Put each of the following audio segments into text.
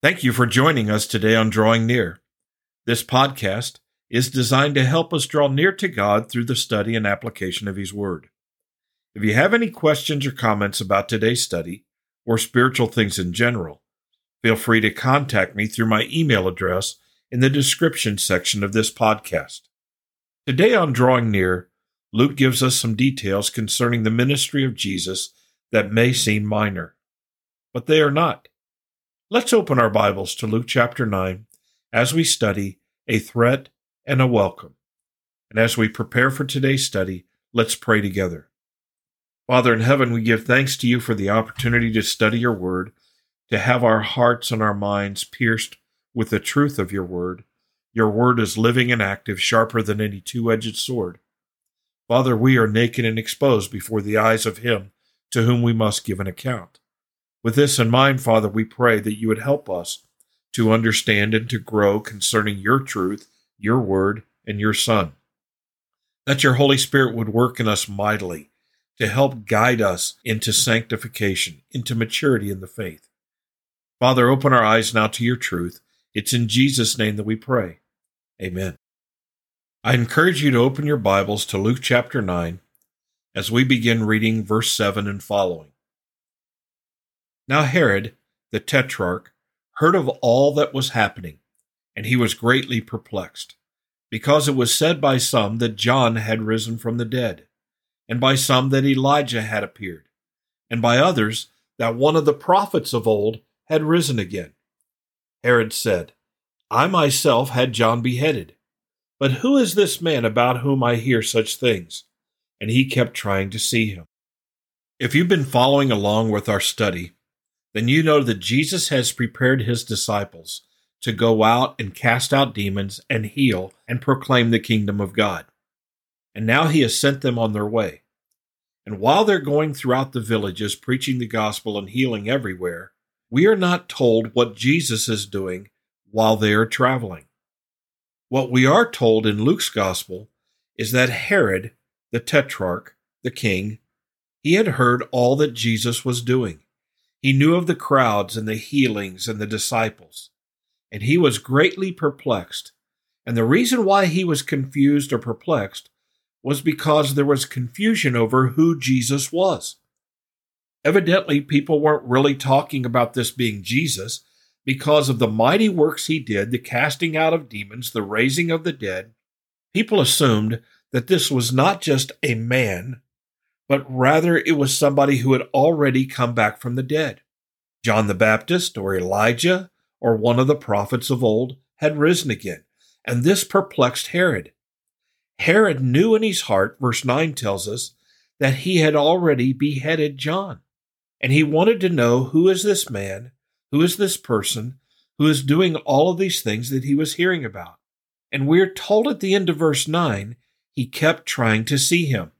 Thank you for joining us today on Drawing Near. This podcast is designed to help us draw near to God through the study and application of His Word. If you have any questions or comments about today's study or spiritual things in general, feel free to contact me through my email address in the description section of this podcast. Today on Drawing Near, Luke gives us some details concerning the ministry of Jesus that may seem minor, but they are not. Let's open our Bibles to Luke chapter 9 as we study a threat and a welcome. And as we prepare for today's study, let's pray together. Father in heaven, we give thanks to you for the opportunity to study your word, to have our hearts and our minds pierced with the truth of your word. Your word is living and active, sharper than any two edged sword. Father, we are naked and exposed before the eyes of him to whom we must give an account. With this in mind, Father, we pray that you would help us to understand and to grow concerning your truth, your word, and your Son. That your Holy Spirit would work in us mightily to help guide us into sanctification, into maturity in the faith. Father, open our eyes now to your truth. It's in Jesus' name that we pray. Amen. I encourage you to open your Bibles to Luke chapter 9 as we begin reading verse 7 and following. Now Herod, the tetrarch, heard of all that was happening, and he was greatly perplexed, because it was said by some that John had risen from the dead, and by some that Elijah had appeared, and by others that one of the prophets of old had risen again. Herod said, I myself had John beheaded. But who is this man about whom I hear such things? And he kept trying to see him. If you've been following along with our study, then you know that Jesus has prepared his disciples to go out and cast out demons and heal and proclaim the kingdom of God. And now he has sent them on their way. And while they're going throughout the villages preaching the gospel and healing everywhere, we are not told what Jesus is doing while they are traveling. What we are told in Luke's gospel is that Herod, the tetrarch, the king, he had heard all that Jesus was doing. He knew of the crowds and the healings and the disciples, and he was greatly perplexed. And the reason why he was confused or perplexed was because there was confusion over who Jesus was. Evidently, people weren't really talking about this being Jesus because of the mighty works he did, the casting out of demons, the raising of the dead. People assumed that this was not just a man, but rather it was somebody who had already come back from the dead. John the Baptist or Elijah or one of the prophets of old had risen again, and this perplexed Herod. Herod knew in his heart, verse 9 tells us, that he had already beheaded John. And he wanted to know who is this man, who is this person, who is doing all of these things that he was hearing about. And we're told at the end of verse 9, he kept trying to see him.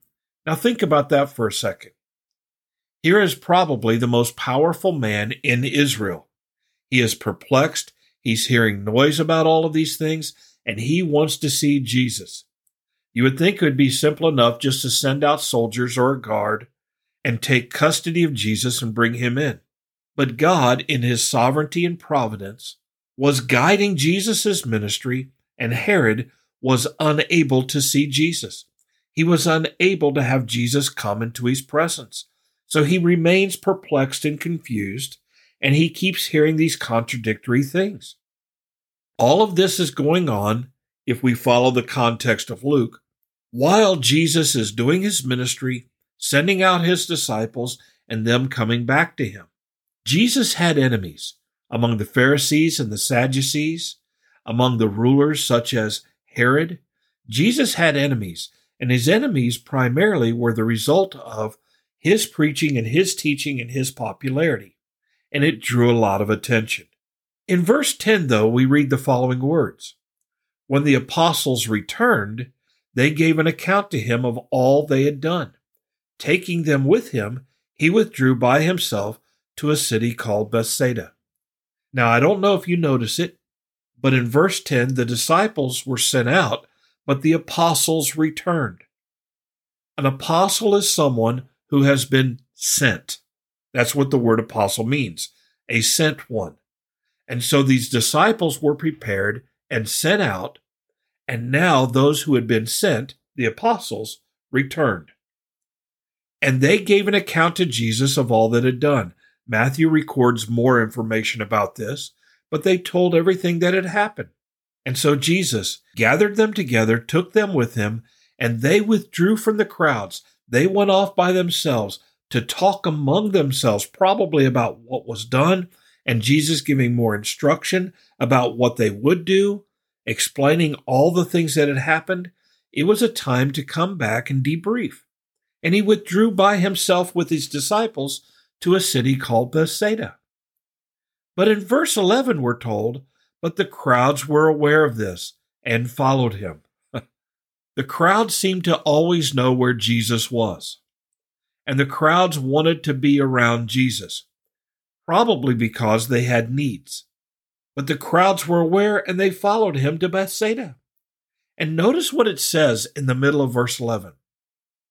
Now think about that for a second. Here is probably the most powerful man in Israel. He is perplexed. He's hearing noise about all of these things, and he wants to see Jesus. You would think it would be simple enough just to send out soldiers or a guard and take custody of Jesus and bring him in. But God, in his sovereignty and providence, was guiding Jesus' ministry, and Herod was unable to see Jesus he was unable to have Jesus come into his presence. So he remains perplexed and confused, and he keeps hearing these contradictory things. All of this is going on, if we follow the context of Luke, while Jesus is doing his ministry, sending out his disciples, and them coming back to him. Jesus had enemies among the Pharisees and the Sadducees, among the rulers such as Herod. Jesus had enemies and his enemies primarily were the result of his preaching and his teaching and his popularity, and it drew a lot of attention. In verse 10, though, we read the following words When the apostles returned, they gave an account to him of all they had done. Taking them with him, he withdrew by himself to a city called Bethsaida. Now, I don't know if you notice it, but in verse 10, the disciples were sent out but the apostles returned. An apostle is someone who has been sent. That's what the word apostle means a sent one. And so these disciples were prepared and sent out, and now those who had been sent, the apostles, returned. And they gave an account to Jesus of all that had done. Matthew records more information about this, but they told everything that had happened. And so Jesus gathered them together, took them with him, and they withdrew from the crowds. They went off by themselves to talk among themselves, probably about what was done, and Jesus giving more instruction about what they would do, explaining all the things that had happened. It was a time to come back and debrief. And he withdrew by himself with his disciples to a city called Bethsaida. But in verse 11, we're told, but the crowds were aware of this and followed him. the crowds seemed to always know where Jesus was, and the crowds wanted to be around Jesus, probably because they had needs. But the crowds were aware and they followed him to Bethsaida. And notice what it says in the middle of verse 11.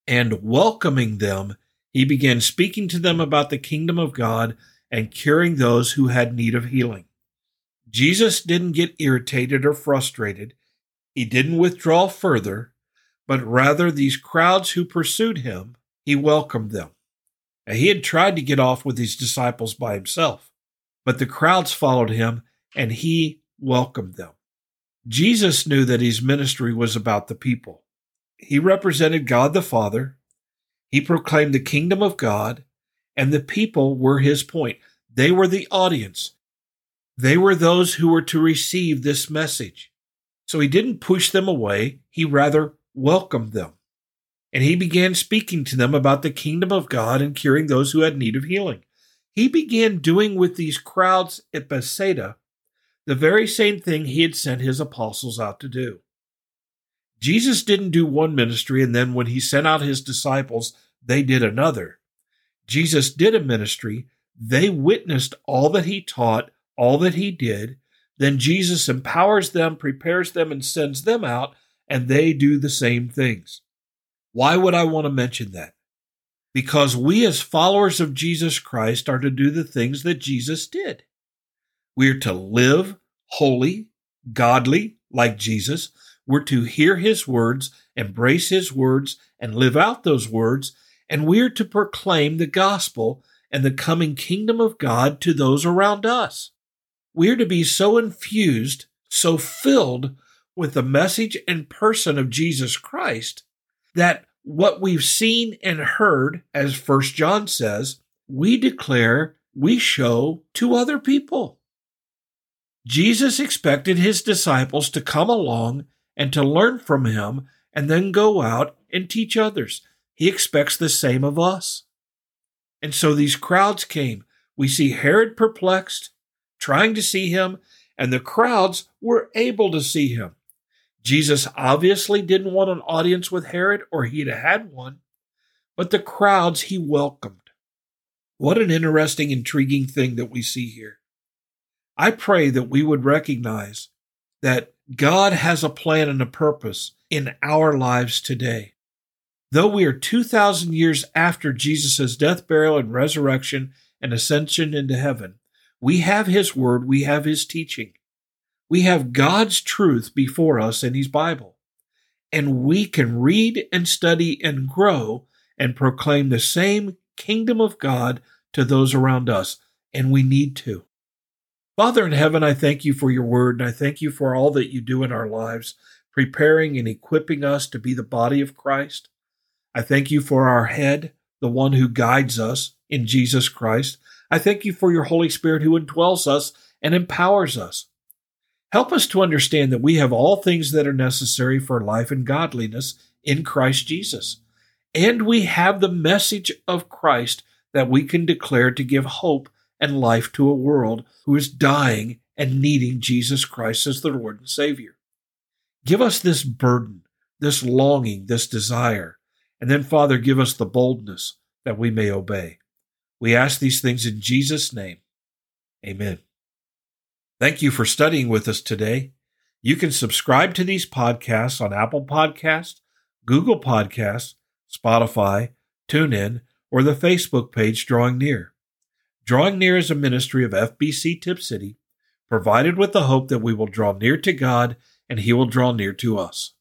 And welcoming them, he began speaking to them about the kingdom of God and curing those who had need of healing. Jesus didn't get irritated or frustrated. He didn't withdraw further, but rather these crowds who pursued him, he welcomed them. Now, he had tried to get off with his disciples by himself, but the crowds followed him and he welcomed them. Jesus knew that his ministry was about the people. He represented God the Father. He proclaimed the kingdom of God, and the people were his point. They were the audience. They were those who were to receive this message. So he didn't push them away, he rather welcomed them. And he began speaking to them about the kingdom of God and curing those who had need of healing. He began doing with these crowds at Bethsaida the very same thing he had sent his apostles out to do. Jesus didn't do one ministry and then when he sent out his disciples, they did another. Jesus did a ministry, they witnessed all that he taught, all that he did. Then Jesus empowers them, prepares them, and sends them out, and they do the same things. Why would I want to mention that? Because we, as followers of Jesus Christ, are to do the things that Jesus did. We are to live holy, godly, like Jesus. We're to hear his words, embrace his words, and live out those words. And we're to proclaim the gospel and the coming kingdom of God to those around us. We're to be so infused, so filled with the message and person of Jesus Christ that what we've seen and heard, as First John says, we declare, we show to other people. Jesus expected his disciples to come along and to learn from him and then go out and teach others. He expects the same of us. And so these crowds came. We see Herod perplexed trying to see him, and the crowds were able to see him. Jesus obviously didn't want an audience with Herod, or he'd have had one, but the crowds he welcomed. What an interesting, intriguing thing that we see here. I pray that we would recognize that God has a plan and a purpose in our lives today. Though we are 2,000 years after Jesus' death, burial, and resurrection and ascension into heaven, we have His Word, we have His teaching. We have God's truth before us in His Bible. And we can read and study and grow and proclaim the same kingdom of God to those around us. And we need to. Father in heaven, I thank you for your word and I thank you for all that you do in our lives, preparing and equipping us to be the body of Christ. I thank you for our head, the one who guides us in Jesus Christ. I thank you for your Holy Spirit who indwells us and empowers us. Help us to understand that we have all things that are necessary for life and godliness in Christ Jesus. And we have the message of Christ that we can declare to give hope and life to a world who is dying and needing Jesus Christ as the Lord and Savior. Give us this burden, this longing, this desire, and then, Father, give us the boldness that we may obey. We ask these things in Jesus' name. Amen. Thank you for studying with us today. You can subscribe to these podcasts on Apple Podcasts, Google Podcasts, Spotify, TuneIn, or the Facebook page Drawing Near. Drawing Near is a ministry of FBC Tipp City. provided with the hope that we will draw near to God and He will draw near to us.